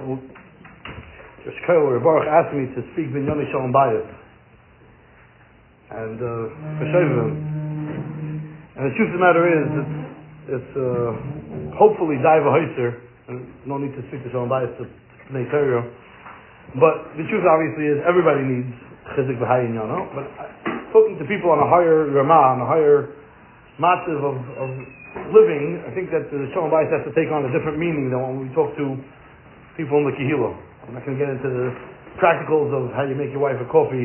Josh Kohl or Baruch asked me to speak Binyoni Shalom Bayis. And, uh. And the truth of the matter is, it's, it's uh, hopefully Daiva Heiser, and no need to speak to Shalom Bayis to Bnei Torah. But the truth obviously is everybody needs Chizik B'Hayin Yono. But talking to people on a higher Ramah, on a higher massive of, of living, I think that the Shalom Bayis has to take on a different meaning than when we talk to people in the Kihilo. I'm not going to get into the practicals of how you make your wife a coffee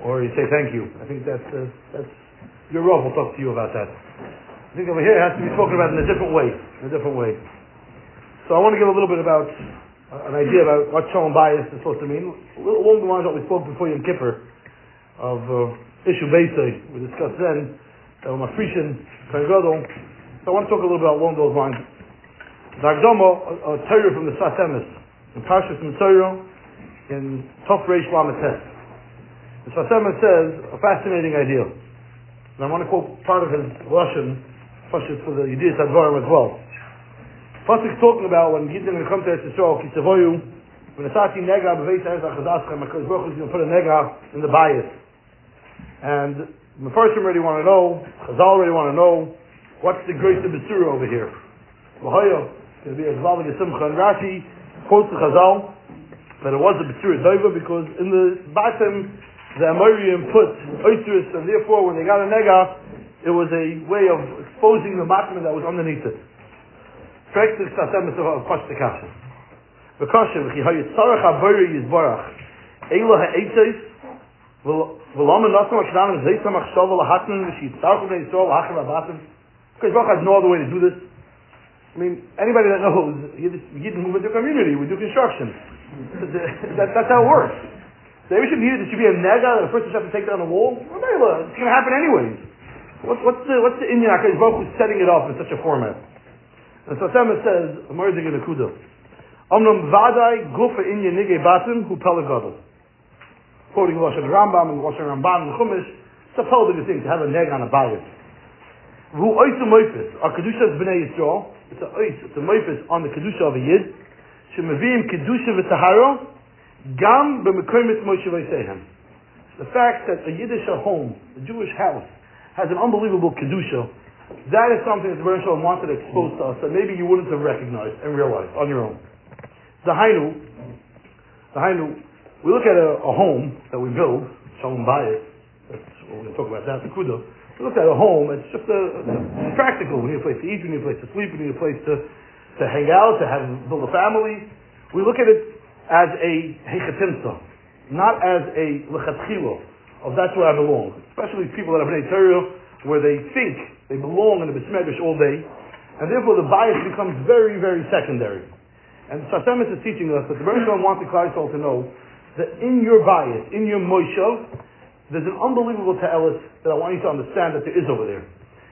or you say thank you. I think that's, uh, that's your Rav will talk to you about that. I think over here it has to be spoken about in a different way, in a different way. So I want to give a little bit about uh, an idea about what Shalom bias is supposed to mean. A little along the lines of what we spoke before Yom Kippur of uh, issue Beisai. We discussed then that we're Mafrishin, Kohen Gadol. So I want to talk a little bit along those lines. The a, a Torah from the Sfas Emes, in Parshas Mitzorah, in Tov Reish Lametes. The Sfas says a fascinating idea. And I want to quote part of his Russian, Pashas for the Yediyas Advarim as well. He's talking about when going to come to Eretz Yisrael, Kitzavoyu, when Asati Nega, Beveit Eretz HaChazaschem, HaKadosh Baruch Hu is going to put a Nega in the bias. And the first already want to know, Chazal already want to know, what's the greatest Bitsura over here? V'hoyo, going to be a Simcha. And Rashi quotes the Chazal that it was a Bitsura Doiva because in the bottom the Amorium put oysters and therefore when they got a Nega, it was a way of exposing the matman that was underneath it. Fragt sich of the eila. Because Baruch has no other way to do this. I mean, anybody that knows, you just, you didn't move into a community, we do construction. that, that's how it works. So every should be, there should be a nega that first person should have to take down the wall. Well, it's going to happen anyways. What, what's the what's the Indian Baruch setting it up in such a format? And so Sama says, Merzik in the Kuda. Omnam vadai gufa inyan nige batim hu pelagadol. Quoting Lashon Rambam and Lashon Ramban and Chumash, it's a pelagad thing to have a neg on a bayit. Who oisu moifis, a kedusha is b'nei Yisrael, it's a ois, it's a moifis on the kedusha of a yid, shemavim kedusha v'tahara, gam b'mekoymet Moshe v'ysehem. The fact that a Yiddish home, a Jewish house, has an unbelievable kedusha, that is something that the Baruch Shalom wanted to expose to us that maybe you wouldn't have recognized and realized on your own. The Hainu, the Hainu, we look at a, a home that we build, Shalom Bayit, that's what we're going to talk about that, the We look at a home, it's just a, it's practical. We need a place to eat, we need a place to sleep, we need a place to, to hang out, to have, build a family. We look at it as a hechatimsa, not as a lechatchilo, of that's where I belong. Especially people that have an Torah, where they think they belong in the Bismedish all day, and therefore the bias becomes very, very secondary. And Sfas Emes is teaching us that the Baruch Shalom wants the Klal to know that in your bias, in your Moshav, there's an unbelievable ta'elis that I want you to understand that there is over there.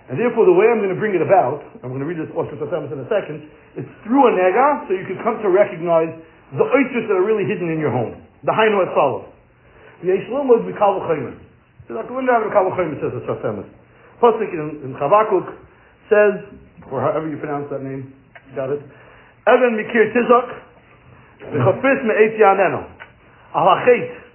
And therefore, the way I'm going to bring it about, I'm going to read this Osher Sfas Emes in a second, is through a nega, so you can come to recognize the oiters that are really hidden in your home. The Hainu et The V'yesh lomod b'kal v'chayim. So when have b'kal v'chayim says the Sfas Emes. Pasuk in, in Chavakuk says, or however you pronounce that name, got it. Evan mikir tizak, v'chafis me'et yaneno. Alachet,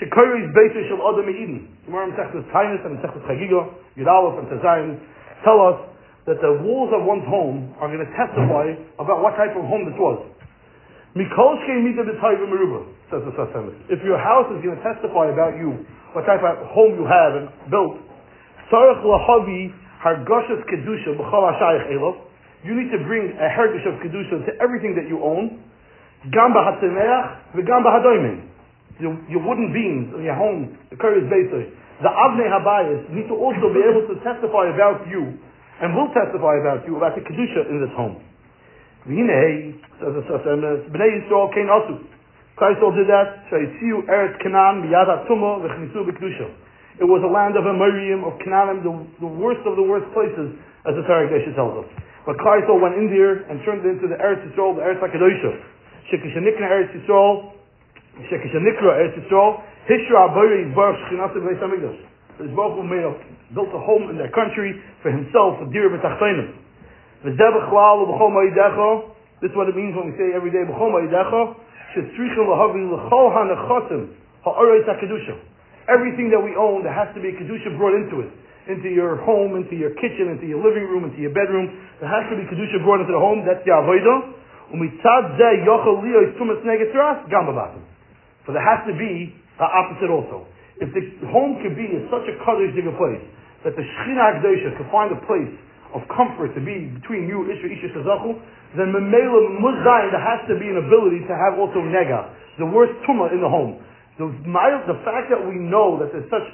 shekoyris beiser shel adam Eden. Gemara in Sechtes Tainus and Sechtes Chagiga, Yudalef and Tezayin, tell us that the walls of one's home are going to testify about what type of home this was. Mikol shkei mita b'tayv meruba, says the Sfas Emes. If your house is going to testify about you, what type of home you have and built, tzarech lahavi hargashas kedusha b'chol hashayich elov, you need to bring a hergish of kedusha to everything that you own, gam b'hatzemeach v'gam b'hadoimin. Your, your wooden beams in your home, the Kurdish basis, the Avnei Habayis need to also be able to testify about you, and will testify about you, about the kedusha in this home. V'hinei, says the did that. It was a land of Amorium, of Canaan, the, the worst of the worst places, as the Geshe tells us. But Christ went in there and turned it into the Eretz Yisrael, the Eretz HaKadosha. Shekishanikna Eretz Yisrael, Shekishanikra Eretz eh, Yisrael, Hishra Aboyer Yisbarach Shechinasim Beis HaMikdash. His Baruch made a, built a home in their country for himself, for Dir B'Tachtoinim. This is what it means when we say every day B'chol Ma'idecha. shetzrichim lahavi l'chol hanachotim ha'oretz ha'kedusha. Everything that we own, there has to be a kedusha brought into it, into your home, into your kitchen, into your living room, into your bedroom. There has to be kedusha brought into the home. That's the avodah. Umitzad zeh yochel liyo tumas negetras gam So there has to be the opposite also. If the home could be in such a kaddish digger place that the Shechina Akdosha could find a place of comfort to be between you, Isha, Isha Shazachu, then Memela Muzayin, there has to be an ability to have also Nega, the worst tumah in the home. The, the fact that we know that there's such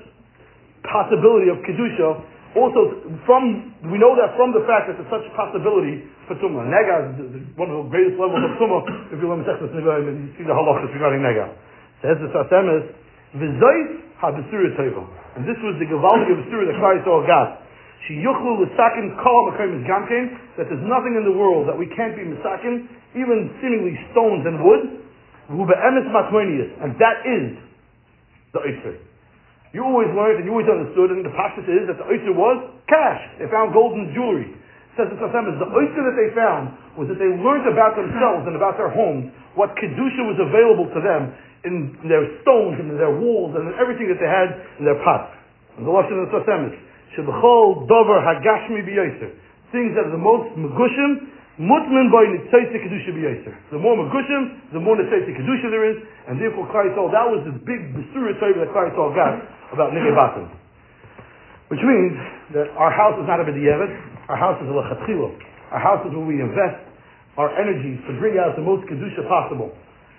possibility of Kedusha, also from, we know that from the fact that there's such possibility for Tumah. Nega is one of the greatest levels of Tumah, if you learn Mesechus Negoim and you see the halachas regarding Nega. Says the Sfas Emes, V'zois ha-besura teva. And this was the Gavaldi of Besura that Christ all got. She yuchlu l'sakin kol is gamkein, that there's nothing in the world that we can't be misakin, even seemingly stones and wood, and that is the Oitzer. You always learned and you always understood, and the pashtus is that the Oitzer was cash. They found golden jewelry. Says the Sasem the Oitzer that they found was that they learned about themselves and about their homes what Kedusha was available to them in their stones and in their walls and in everything that they had in their pots. And the Lashon of the Sasem is, Dover Hagashmi B'Yoser. Things that are the most Megushim Mutman by Nitzaita Kedusha B'Yaser. The more Megushim, the more Nitzaita Kedusha there is, and therefore Klaisol, that was the big Besura Torah that Klaisol got about Batim. Which means that our house is not a B'Diyevet, our house is a Lechatchilo. Our house is where we invest our energies to bring out the most Kedusha possible.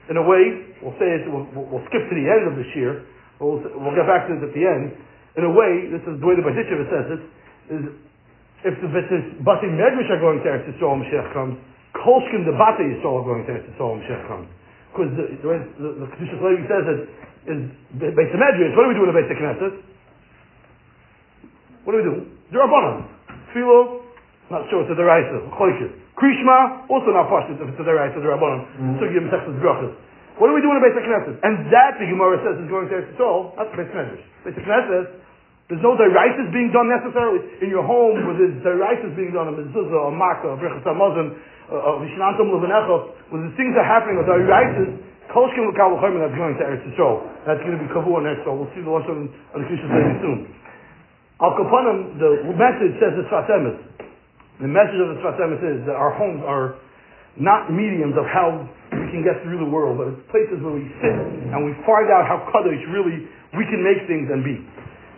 In a way, we'll say it, we'll, we'll skip to the end of this year, we'll, we'll get back to this at the end. In a way, this is the way the Baditchev says it, is if the Bati Medrash are going to Eretz Yisrael Mashiach comes, Kolshkin the Bati Yisrael are going to Eretz Yisrael Mashiach comes. Because the, the, the, the Kedushas Levi says it is Beis Medrash. What do we do in the Beis Knesset? What do we do? Durabanan. Tfilo, not sure it's a deraisa. Choishes. Krishma, also not pashtus if it's a deraisa, durabanan. Mm-hmm. So you give Mesechus Brachas. What do we do in the Beis Knesset? And that the Gemara says is going to Eretz. That's Beis Medrash. Beis Knesset there's no deraitis being done necessarily in your home where there's deraitis being done, a mezuzah, a makkah, a brechas hamazon, a vishnantam levenecha, where the things are happening with deraitis, kolshkin l'kal l'chayim, that's going to Eretz Yisrael. That's going to be kavua next, so we'll see the lunch on, on the very soon. Al Kapanim, the message says the Sfatemis. The message of the Sfatemis is that our homes are not mediums of how we can get through the world, but it's places where we sit and we find out how Kaddish really we can make things and be.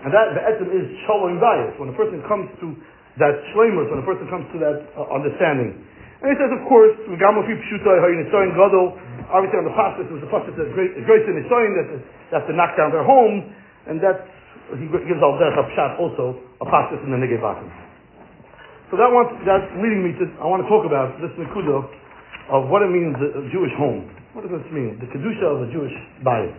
And that the etzem is shalom bias. When a person comes to that shlemus, when a person comes to that uh, understanding. And he says, of course, Gamofi Pshutai Hayinisoin Gadol, obviously on the pasuk, it was the pasuk that great great in Nisoin that that's to knock down their home, and that's he gives all that pshat also a pasuk in the Negei So that wants that's leading me to I want to talk about this nekuda of what it means a Jewish home. What does this mean? The kedusha of a Jewish bias.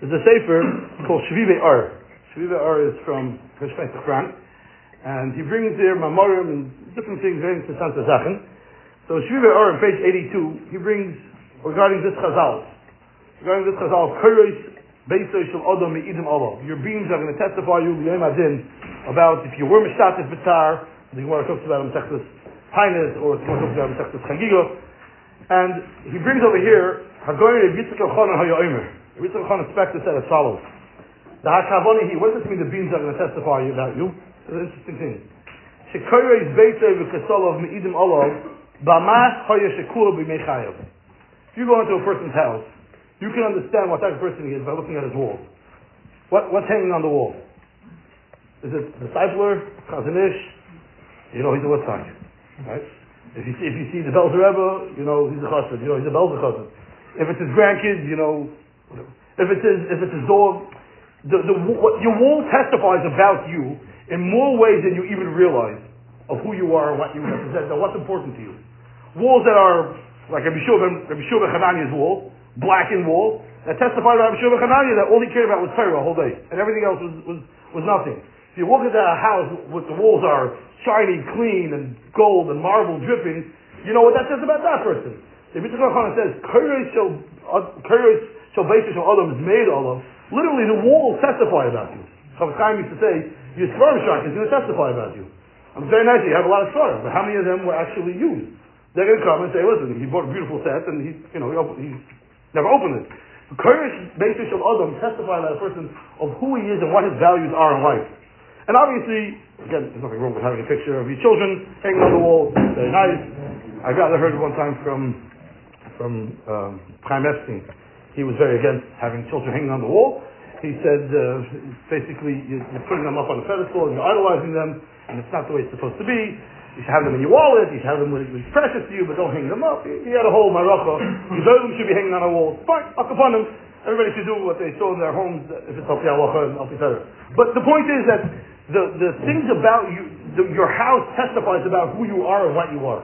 There's a sefer called Shvive Ar. Shviva Or is from Perspective Frank, and he brings there Mamorim and different things very interesting Sachen. So Shviva Or, on page 82, he brings regarding this Chazal, regarding this Chazal, Kuros Beisoy Shel Odom Me'idim Olo. Your beams are going to testify you Yom Adin about if you were Mishtatif B'tar, the Gemara talks about in Texas Pines, or the Gemara talks about in Texas Chagiga, and he brings over here Hagoyin Reb Yitzchak Elchanan HaYoimer. Yitzchak Elchanan Spector said as follows. The Hakavoni what does this mean the beans are going to testify about you? It's an interesting thing. Shekoyre is beitzer v'kesolov me'idim olov hoya shekura b'meichayev. If you go into a person's house, you can understand what type of person he is by looking at his walls. What, what's hanging on the wall? Is it the discipler, Chazon Ish? You know he's a Litzak. Right? If you, if you see the Belzer Rebbe, you know he's a Chassid. You know he's a Belzer Chassid. If it's his grandkids, you know, if it's his, if it's his dog, the, the, what, your wall testifies about you in more ways than you even realize of who you are and what you represent and what's important to you. Walls that are like Rabbi Shua Rabbi wall, blackened wall, that testified about Rabbi Shua Hananiah that all he cared about was Torah a whole day, and everything else was, was, was nothing. If you walk into a house with the walls are shiny, clean, and gold and marble dripping, you know what that says about that person. The Mitzvah says, "Kuros shall uh, Kuros shall shall Adam is made of." Literally, the walls testify about you. Chav Chaim used to say, your Svarim Shak is going to testify about you. I'm very nice, you have a lot of Svarim, but how many of them were actually used? They're going to come and say, listen, he bought a beautiful set, and he, you know, he, Never opened it. Koresh basis of Adam testify about a person of who he is and what his values are in life. And obviously, again, there's nothing wrong with having a picture of your children hanging on the wall. Very nice. I got I heard one time from from um, Chaim Epstein. He was very against having children hanging on the wall. He said, uh, basically, you're putting them up on a pedestal and you're idolizing them, and it's not the way it's supposed to be. You should have them in your wallet. You should have them with, with precious to you, but don't hang them up. He, had a whole maracha. them should be hanging on a wall. Fine, up upon them. Everybody should do what they saw in their homes, if it's al and al But the point is that the, the things about you, the, your house testifies about who you are and what you are.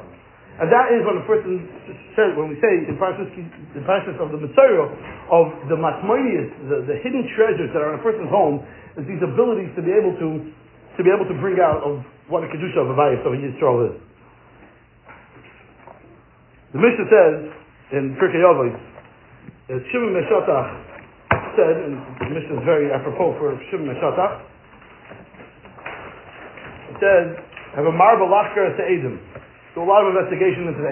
And that is when a person says, when we say in Parashas, in Parashas of the material of the matmoinias, the, the hidden treasures that are in a person's home, is these abilities to be able to, to be able to bring out of what a kedusha of a bayis of Yisrael is. The Mishnah says in Pirkei Avos Shimon Meshatach said, and the Mishnah is very apropos for Shimon Meshatach, it says, have a marble lachker to Edom do a lot of investigation into.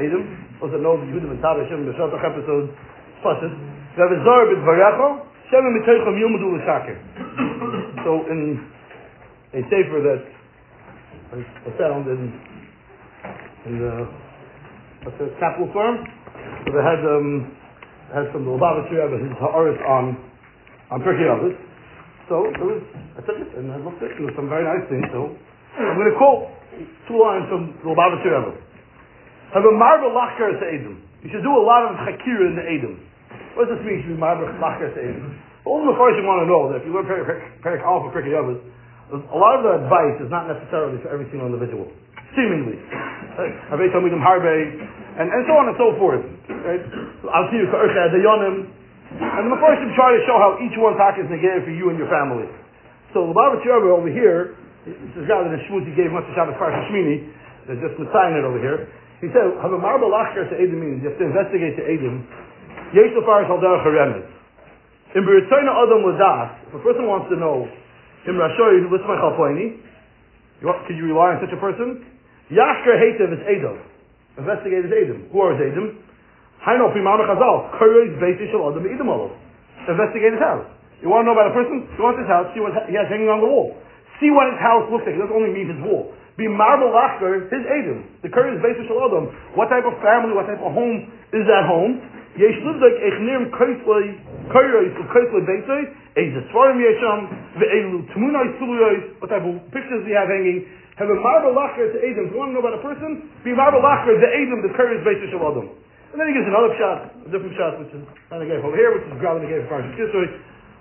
Those that know Yehudim and Tav Hashem, the Shaltach episode, Pashas. They have a Zor bit Varecho, Shem and Mitoichom Yomudu L'Shaker. So in a sefer that I found in, in the, what's the capital firm, so they had, um, had from the Lubavitcher Rebbe, his Ha'aris on, on Pirkei Avos. So it was, I took it and I looked at it and there's some very nice things, so I'm going to quote two lines from the Lubavitcher Rebbe. Have a marble lachker to Edom. You should do a lot of chakira in the Edom. What does this mean? You should be marble lachker to Edom. All the first you want to know that if you learn Perik Alpha, Perik Yavas, a lot of the advice is not necessarily for every single individual. Seemingly. Harbe Talmidim Harbe, and, and so on and so forth. I'll see you Yonim. And the first you try to show how each one talk is negated for you and your family. So Baba Rebbe over here, this is guy that the Shmuz he gave much to Shabbos Parsha Shmini, they're just Messiah it over here. He said, have a marble lachker to Edom means you have to investigate to Edom. Yesh lefarish al derech haremes. In Beritzayna Adam Ladas, if a person wants to know, Im Rashoy, my Chalpoini, can you rely on such a person? Yashker Hatev is Edom. Investigate his Edom. Who are his Edom? Haino Primama Chazal. Kurez Beis Yishal Adam Edom. Investigate his house. You want to know about a person? Go into his house, see what he has hanging on the wall. See what his house looks like. It doesn't only mean his wall be marble lachker, his Adam. The current is based on What type of family, what type of home is that home? Yesh livdek echnim kaislei, kairois, kaislei beisoi, eiz svarim yesham, ve'elu tmunai suluyois, what type of pictures we have hanging. Have a marble lachker to Adam. If you want to know about a person, be marble lachker, the Adam, the current is based on And then he gives another shot, a different shot, which is of gave over here, which is grabbing the gave for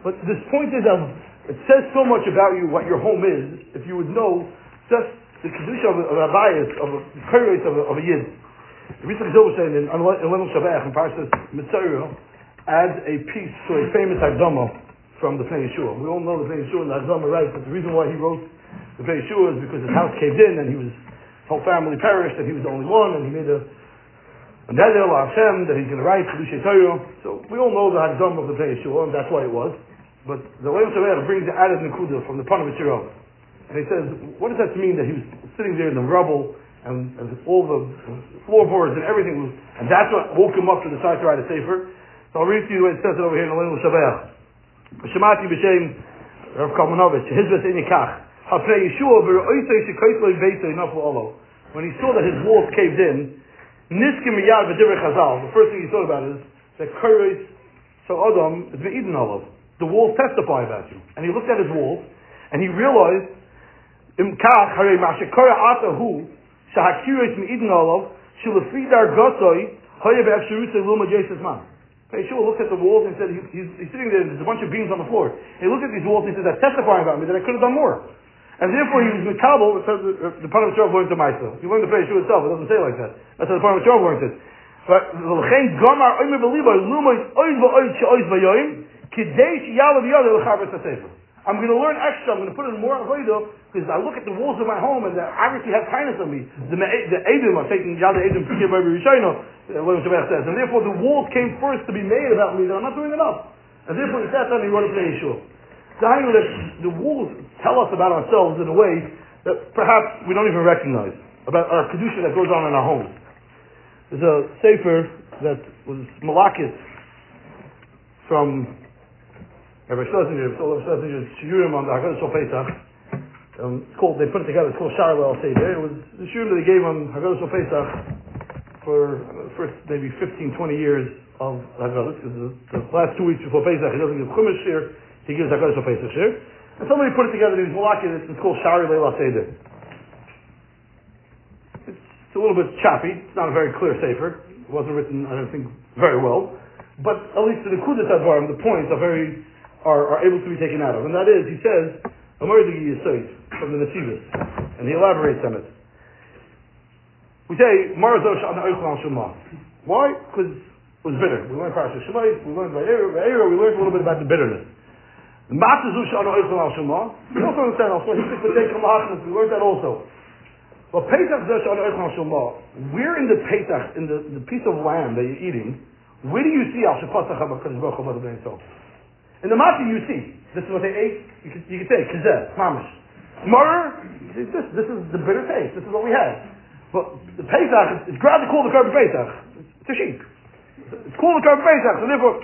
But this point is, um, it says so much about you, what your home is, if you would know just the kedusha of, a bias of a courage of a, of a yid. The Rizal Zilberstein in Level Shabbat in Parshas Mitzayro adds a piece to a famous Agdama from the Pnei Yeshua. We all know the Pnei Yeshua and the Agdama right, but the reason why he wrote the Pnei Yeshua is because his house caved in and he was his whole family perished and he was the only one and he made a a Nedel Hashem that he's going to write Kedusha Torah. So we all know the Agdama of the Pnei Yeshua and that's why it was. But the Level Shabbat brings the added Nekuda from the Panav and he says, what does that mean that he was sitting there in the rubble and, and all the floorboards and everything was, and that's what woke him up to decide to write a sefer. So I'll read to you what it says it over here in the Lenu Shabbat. Shemati b'shem Rav Kalmanovich, Hizbet in Yikach. Hafnei Yeshua v'ro'oisei shekoitloi beisei nafu olo. When he saw that his walls caved in, niskim miyad v'divrei chazal, the first thing he thought about is that Kuros, so Adam, is ve'idin olav the walls testify about you. And he looked at his walls, and he realized, Yeshua looked at the walls and said, he, he's, he's, sitting there, there's a bunch of beams on the floor. And he looked at these walls and he said, that's testifying about me, that I could have done more. And therefore he was Mikabel, uh, the part of the learned to myself. He learned to pray Yeshua himself, it doesn't say like that. That's how the part of the learned it. But, I'm going to learn extra. I'm going to put in more avodah because I look at the walls of my home and they obviously have kindness on me. The the edim, I'm taking yad uh, Shabbat says, and therefore the walls came first to be made about me that I'm not doing enough. And therefore he sat down and he wrote a play Yeshua. Dying that the walls tell us about ourselves in a way that perhaps we don't even recognize about our kedusha that goes on in our home. There's a sefer that was Malakas from Rabbi on the Haggadah Shal Pesach. Um, it's called, they put it together, it's called Sharwell Seder. It was the Shiurim that they gave on Haggadah Shal Pesach for the first maybe 15, 20 years of because the, the, last two weeks before Pesach, he doesn't give Chumash shir, he gives Haggadah Shal Pesach shir. And somebody put it together, he was Malaki, it's called Shari Leila Seder. It's a little bit choppy, it's not a very clear sefer. It wasn't written, I don't think, very well. But at least the Kudas Advarim, the points are very, are, are able to be taken out of. And that is, he says, from the Nesivas. And he elaborates on it. We say, Marazosh an Eichel Shema. Why? Because it was bitter. We learned Parashat Shemait, we learned by Eira, we learned a little bit about the bitterness. The Matzazush an Eichel Shema. We also understand also, we learned that also. Well, Pesach Zesh on Eichel Shema, where in the Pesach, in the, the piece of land that you're eating, where do you see Al Shepasach HaBakadosh Baruch Hu? In the Matzah you see, this is what they ate, you could, you could say, Kazeh, Mamish. Murr, this, this is the bitter taste, this is what we had. But the Pesach, it's glad to call the Korban Pesach. It's a sheep. It's called the Korban Pesach, so therefore,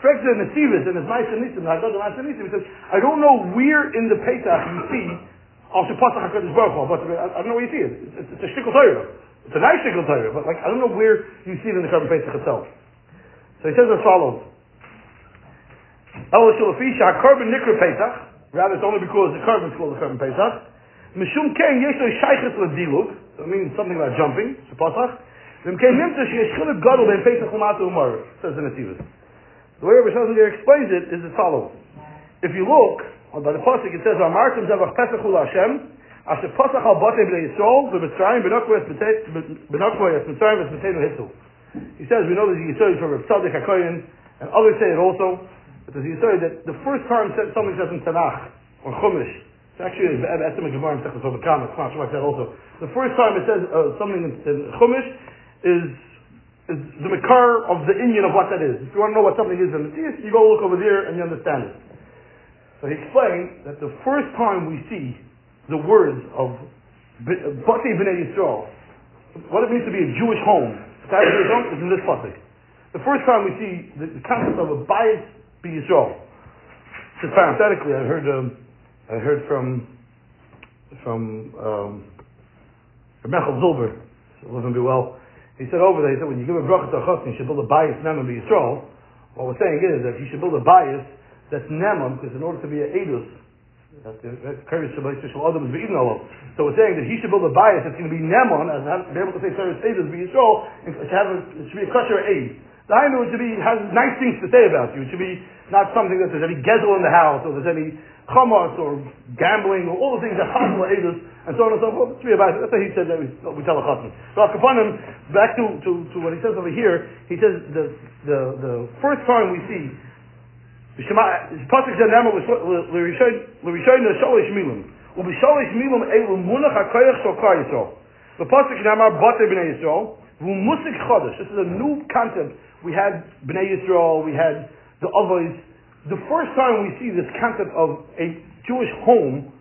Fred said in the Sivis, in his Ma'aseh Nisim, Haggadah Ma'aseh Nisim, he says, I don't know where in the Pesach you see Al Shepasach HaKadosh Baruch but uh, I, don't know where you see it. It's, it's a shtickle Torah. It's a nice shtickle Torah, but like, I don't know where you see it in the Korban Pesach itself. So he says as follows. HaKorban Nikra Pesach, rather it's only because the Korban is called the Korban Pesach. Mishum Ken Yesho Shaychus Ladiluk, so it means something about jumping, Shepasach. Vim Ken Nimta Sheyesh Chilik Gadol Ben Pesach Umatu Umar, says the Nativas. The way Rabbi Shazir explains it is as follows. If you look, by the pasuk it says, "Amartim zavach pesach ul Hashem." Asher pasach al batei b'nei Yisrael v'mitzrayim b'nokvay es mitzrayim es mitenu hitzu. He says we know a Yisrael from Reb Tzadok HaKoyin, and others say it also. But there's a Yisrael that the first time said something says in Tanakh or Chumash. It's actually estimate Gemara in Sechus Obakam. It's not like that also. The first time it says uh, something in, in Chumash is is the makar of the Indian of what that is. If you want to know what something is in the you go look over there and you understand it. So he explained that the first time we see the words of Bati B'nai Yisrael, what it means to be a Jewish home, is in this pasuk. The first time we see the, concept of a bias be Yisrael. Just parenthetically, I heard um, I heard from from um, Mechel Zilber, wasn't be well. He said over there, he said when you give a bracha to a you should build a bias nem and be Yisrael. What we're saying is that you should build a bias that's nemam, because in order to be an edus, so we're saying that he should build a bias that's going to be nemon, and be able to say Sarah's edus be Yisrael, and to have a, it should be a kosher aid. The Hainu should be has nice things to say about you. It should be not something that there's any gezel in the house, or there's any chamas, or gambling, or all the things that possible edus, and so on and so forth. It should be about it. That's what he said that we, we tell a chassan. So him, back to, to, to what he says over here, he says the, the, the first time we see pasuk ze nemo l'rishoyn sholish milim. Ubisholish milim elu munach hakoyach shol kar Yisrael. The pasuk bate b'nei chodesh. This is a new concept We had b'nei Yisrael. We had the others. The first time we see this concept of a Jewish home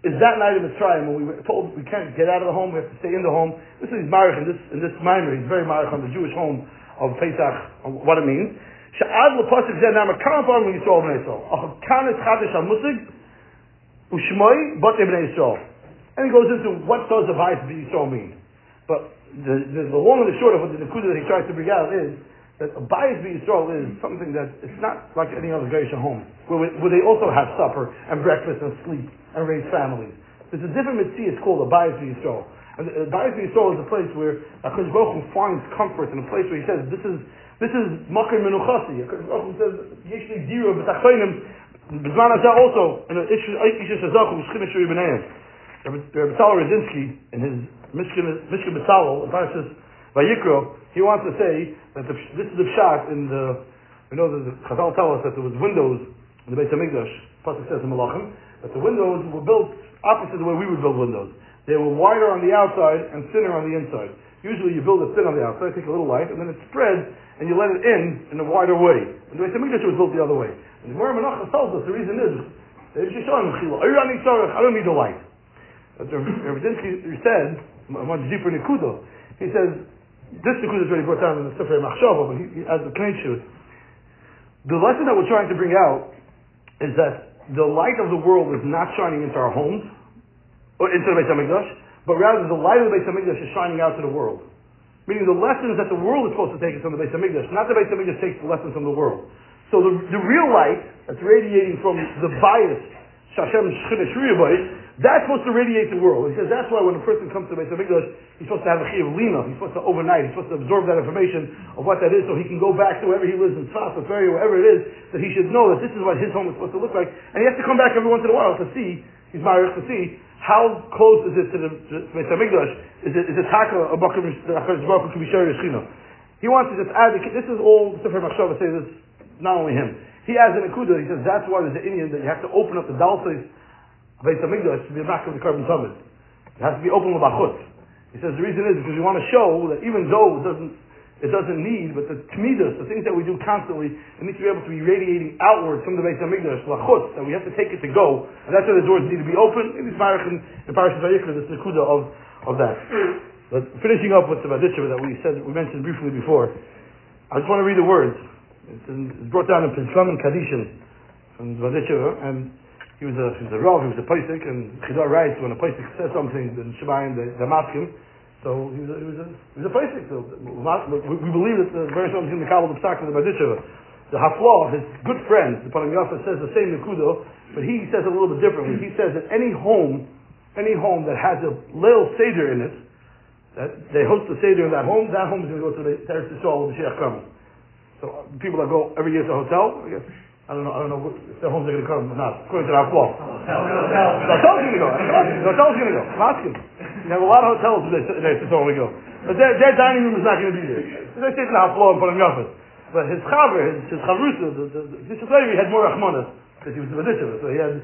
is that night in Mitzrayim when we were told we can't get out of the home, we have to stay in the home. This is Marich in this in this mimer. He's very Marich on the Jewish home of Pesach, what it means. שעד לפוסק זה נאמר כמה פעמים לישראל בני ישראל. אך כאן את חדש המושג, ושמוי בוטי בני ישראל. And he goes into what does the vice be Yisrael mean. But the, the, the long and the short of what the Nakuda that he tries to bring out is that a bias be Yisrael is something that it's not like any other Geisha home, where, where they also have supper and breakfast and sleep and raise families. There's a different mitzvah, it's called a bias be Yisrael. And the bias be Yisrael is a place where HaKadosh Baruch finds comfort in a place where he says, this is this is Makar Menuchasi. Hashem says, Yeshli Dira B'Tachtoinim, B'zman Hazeh also, in Isha Shazachu, Shchim Shuri B'nayim. Rabbi Tzal Radinsky, in his Mishkan B'Tzal, in Parashas Vayikro, he wants to say that the, this is the shot in the, we know that the Chazal tell us that there was windows in the Beit HaMikdash, Pasuk says in Malachim, that the windows were built opposite the way we would build windows. They were wider on the outside and thinner on the inside. Usually you build it thin on the outside, take a little light, and then it spreads and you let it in in a wider way. And the Beit HaMikdash was built the other way. And the Gemara tells us the reason is, I don't need the light. But Ravidinsky said, much deeper Nikudo, he says, this Nikudo is already brought down in the Sefer Machshava, but he, he has the Kneit The lesson that we're trying to bring out is that the light of the world is not shining into our homes, or into the Beit HaMikdash, but rather the light of the Beit HaMikdash is shining out to the world. Meaning the lessons that the world is supposed to take is from the Beit HaMikdash, not the Beit HaMikdash takes the lessons from the world. So the, the real light that's radiating from the bias, Shashem Shchina that's supposed to radiate the world. He says that's why when a person comes to Beit HaMikdash, he's supposed to have a chiyav lina. He's supposed to overnight. He's supposed to absorb that information of what that is, so he can go back to wherever he lives in Tzfat or Feria, wherever it is, that he should know that this is what his home is supposed to look like. And he has to come back every once in a while to see. He's married to see how close is it to the Beit HaMikdash? Is it is it taka a bakum to be He wants to just add. This is all Sefer Machshava says. This not only him. He adds an akuda. He says that's why there's an Indian that you have to open up the dalsis Beit HaMikdash to be back of the carbon summit. It has to be open l'bachut. He says the reason is because we want to show that even though it doesn't, it doesn't need, but the tmidas, the things that we do constantly, it needs to be able to be radiating outward from the Beit HaMikdash, l'chut, that we have to take it to go, and that's why the doors need to be open. In this Marach in, in Parashat Vayikra, this nekuda of, of that. But finishing up with the Vadisha that we said, we mentioned briefly before, I just want to read the words. It's, in, it's brought down in Pinchlam and Kadishin from Vadisha, and he was a he was a rav, he was a paisik, and Chidar writes when a paisik says something, then Shemayim they, they mask him. So he was a, he was a, he was a. So we, we believe that the very something in the Kabbalah of Psak and the Badishava. The Haflah, his good friend, the Panim Yafa says the same Nikudo, but he says it a little bit differently. He says that any home, any home that has a Leil Seder in it, that they host the Seder in that home, that home is going to go to the Teretz Yisrael when the Sheikh comes. So people that go every year to a hotel, I guess I don't know, I don't know if their homes are going to come or not, according to our flow. The hotel's going to go. Eh? The hotel's going to go. Ask him. You have a lot of hotels there, there to we go. But their, their dining room is not going to be there. They our floor and put in the office. But his chaver, his, his chavrusa, the, the he had more rachmanas, because he was the Medisha, so he had,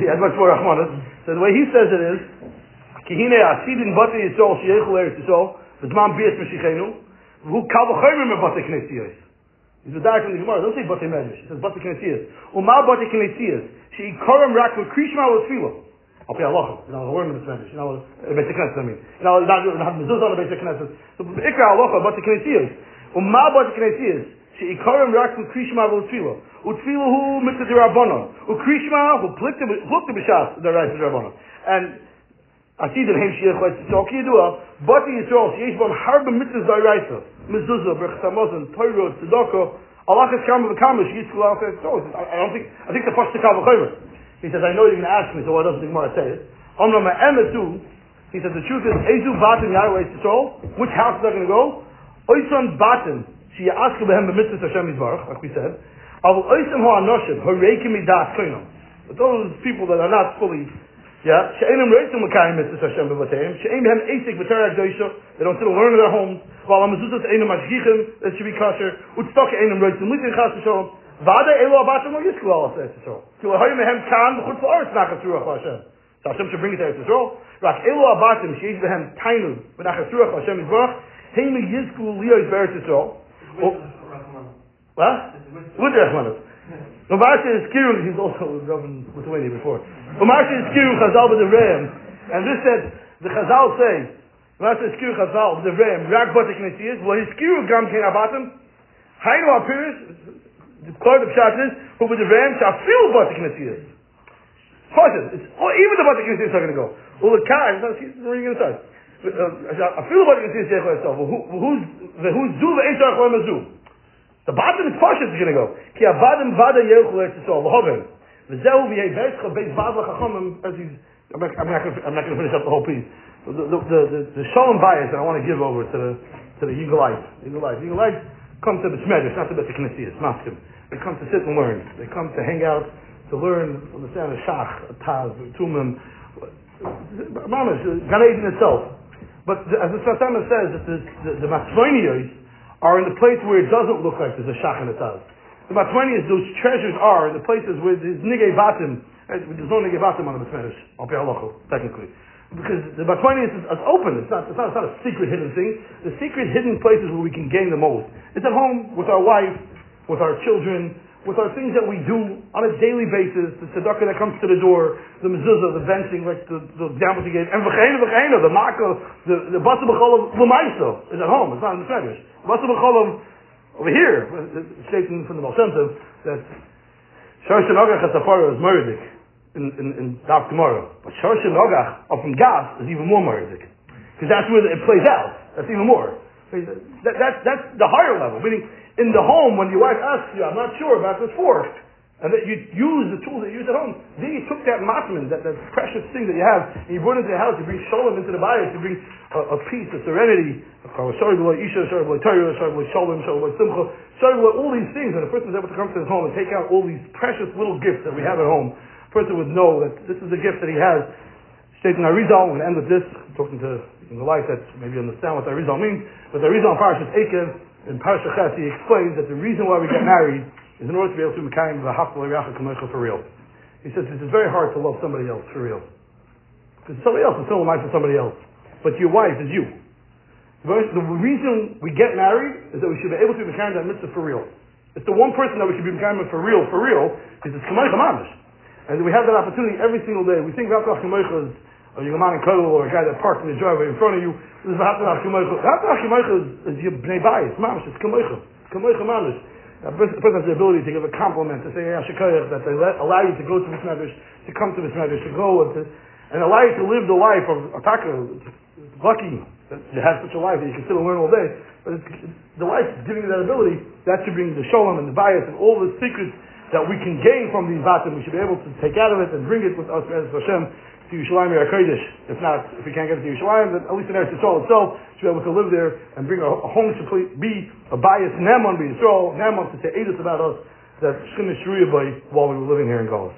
he had much more rachmanas. So the way he says it is, Kihine asidin bate yisrael sheyechul eretz yisrael, b'zman bias meshichenu, v'hu kal v'choyrim me bate knesiyos. He's a dark from the Gemara. Don't say Bate Medrash. He says Bate Kinesias. Uma Bate Kinesias. She koram rak with Krishma with Tefillah. I'll pay Allah. You know, the word in the Spanish. You uh, know, Beit Knesset, I mean. You know, not, not mezuzah on the Beit Knesset. So, Ikra Allah, Bate Kinesias. Uma Bate Kinesias. She koram rak with Krishma with Tefillah. Utfillah hu mitzvah dirabbanon. Ukrishma hu plikta b'shas the right dirabbanon. And עתיד להם שיהיה חוץ צוק ידוע, בתי ישראל שיש בהם הרבה מצווה זיירייסה, mezuzah, berchtamozin, toiro, tzedoko, Allah is kama v'kama, she used to go out there. So, I don't think, I think the first to v'chomer. He says, I know you're going to ask me, so why doesn't the Gemara say it? Omra ma'emetu, he says, the truth is, Ezu batim Yahweh Yisrael, which house is that going to go? Oisan batim, she ya'asku behem b'mitzvah Hashem Yisbarach, like we said, Avul oisan ha'anoshim, ha'reikim midas koinam. But those people that are not fully yeah, she'enim reisim l'kayim mitzvahs Hashem b'vateim. She'eim hem esik v'terah gdoisha. They don't sit learn in their homes. While amazuzas einim mashgichim, that should be kosher. Utztok einim reisim litin chas v'sholom. Vada elu abatim lo yisku al aseh Yisrael. Ki lahoyim mehem kan v'chutz la'aretz nachas ruach Hashem. So Hashem should bring it to Eretz Yisrael. Rak elu abatim she'ish behem tainu v'nachas ruach Hashem Yisbarach. Heim yizku liyois be'Eretz Yisrael. What? With the Rachmanis. Umarsha is Kirun, he's also Rabban Lithuania before. Umarsha is Kirun Chazal with the Ram. And this said, the Chazal say, Umarsha is Kirun Chazal with the Ram, Rak Batik Nesiyas, well his Kirun Gam Ken Abatim, Hainu Apiris, the quote of Pshat is, who with the Ram, Shafil Batik Nesiyas. Cautious. It's, oh, even the Batik Nesiyas are going to go. Well, the car, it's not, Kai, he's reading um, inside. I feel about it. Who's the who's do the Eish Achor Mazu? The bottom is Pashas is going to go. Ki avadim vada yeruchu eretz Yisrael v'hoven. V'zehu v'yevetcha beis vad l'chachomim I'm not, I'm not, going to finish up the whole piece. The, the, the, the, the shalom bias that I want to give over to the, to the Yigalite. Yigalite. Yigalite come to the Shmedish, not to the Knesset, Maskim. They come to sit and learn. They come to hang out, to learn, understand the Shach, Taz, Tumim, Mamash, Gan Eden itself. But the, as the Satana says, that the, the, the are in the place where it doesn't look like there's a shach in the taz. The matmanias, those treasures are the places where there's nigay batim. Uh, there's no nigay batim on the Basmanish, on Halacha, technically. Because the matmanias is, is open. It's not, it's, not, it's not a secret hidden thing. The secret hidden places where we can gain the most. It's at home with our wife, with our children, with our things that we do on a daily basis, the tzedakah that comes to the door, the mezuzah, the benching, like the, the you gave, and v'cheina v'cheina, the makkah, the, the basa b'cholam, l'maiso, is at home, it's not in the fetish. Basa b'cholam, Over here, stating from the Tov, that Shorsh Nogach HaSafara is Murdik in, in, in Daf. But Shorsh Nogach up in Gas is even more Murdik. Because that's where it plays out. That's even more. That, that, that's the higher level. Meaning, in the home, when your wife asks you, I'm not sure about this fork, and that you use the tools that you use at home. Then you took that matman, that, that precious thing that you have, and you brought it into the house, you bring shalom into the bayit, you bring a, a peace, a serenity, all these things, and a person is able to come to his home and take out all these precious little gifts that we have at home. A person would know that this is the gift that he has. Stating Arizal, we're going to end with this, I'm talking to in the light that maybe understand what Arizal means, but Arizal in Parashat Ekev, in Parashat Ches, he explains that the reason why we get married is in order to be able to Mekayim V'haftal for real. He says it is very hard to love somebody else for real. Because somebody else is still life for somebody else. But your wife is you. The reason we get married is that we should be able to be Mekayim that mitzvah for real. It's the one person that we should be Mekayim for real, for real, is it's Kamaycha Mamish. And we have that opportunity every single day. We think Kamaycha is or you're a man in Kodal or a guy that parked in the driveway in front of you. This is V'haftal Kamaycha. V'haftal Kamaycha is your Bnei Bayis, Mamish. It's Kamaycha. Kamaycha Mamish. A person has the ability to give a compliment, to say Yashikoyach, that they let, allow you to go to this medrash, to come to this medrash, to go and, to, and allow you to live the life of a Ataka. Lucky that you have such a life that you can sit and learn all day. But it's, the life giving you that ability. That should bring the shalom and the bias and all the secrets that we can gain from these vatim. We should be able to take out of it and bring it with us as Hashem to Yerushalayim or. If not, if we can't get it to Yerushalayim, then at least in Eretz Yisrael itself, to be able to live there and bring a, a home to be a bias Neman be Yisrael, Neman to say Edith about us that Shkin Shruya by while we were living here in Gaul.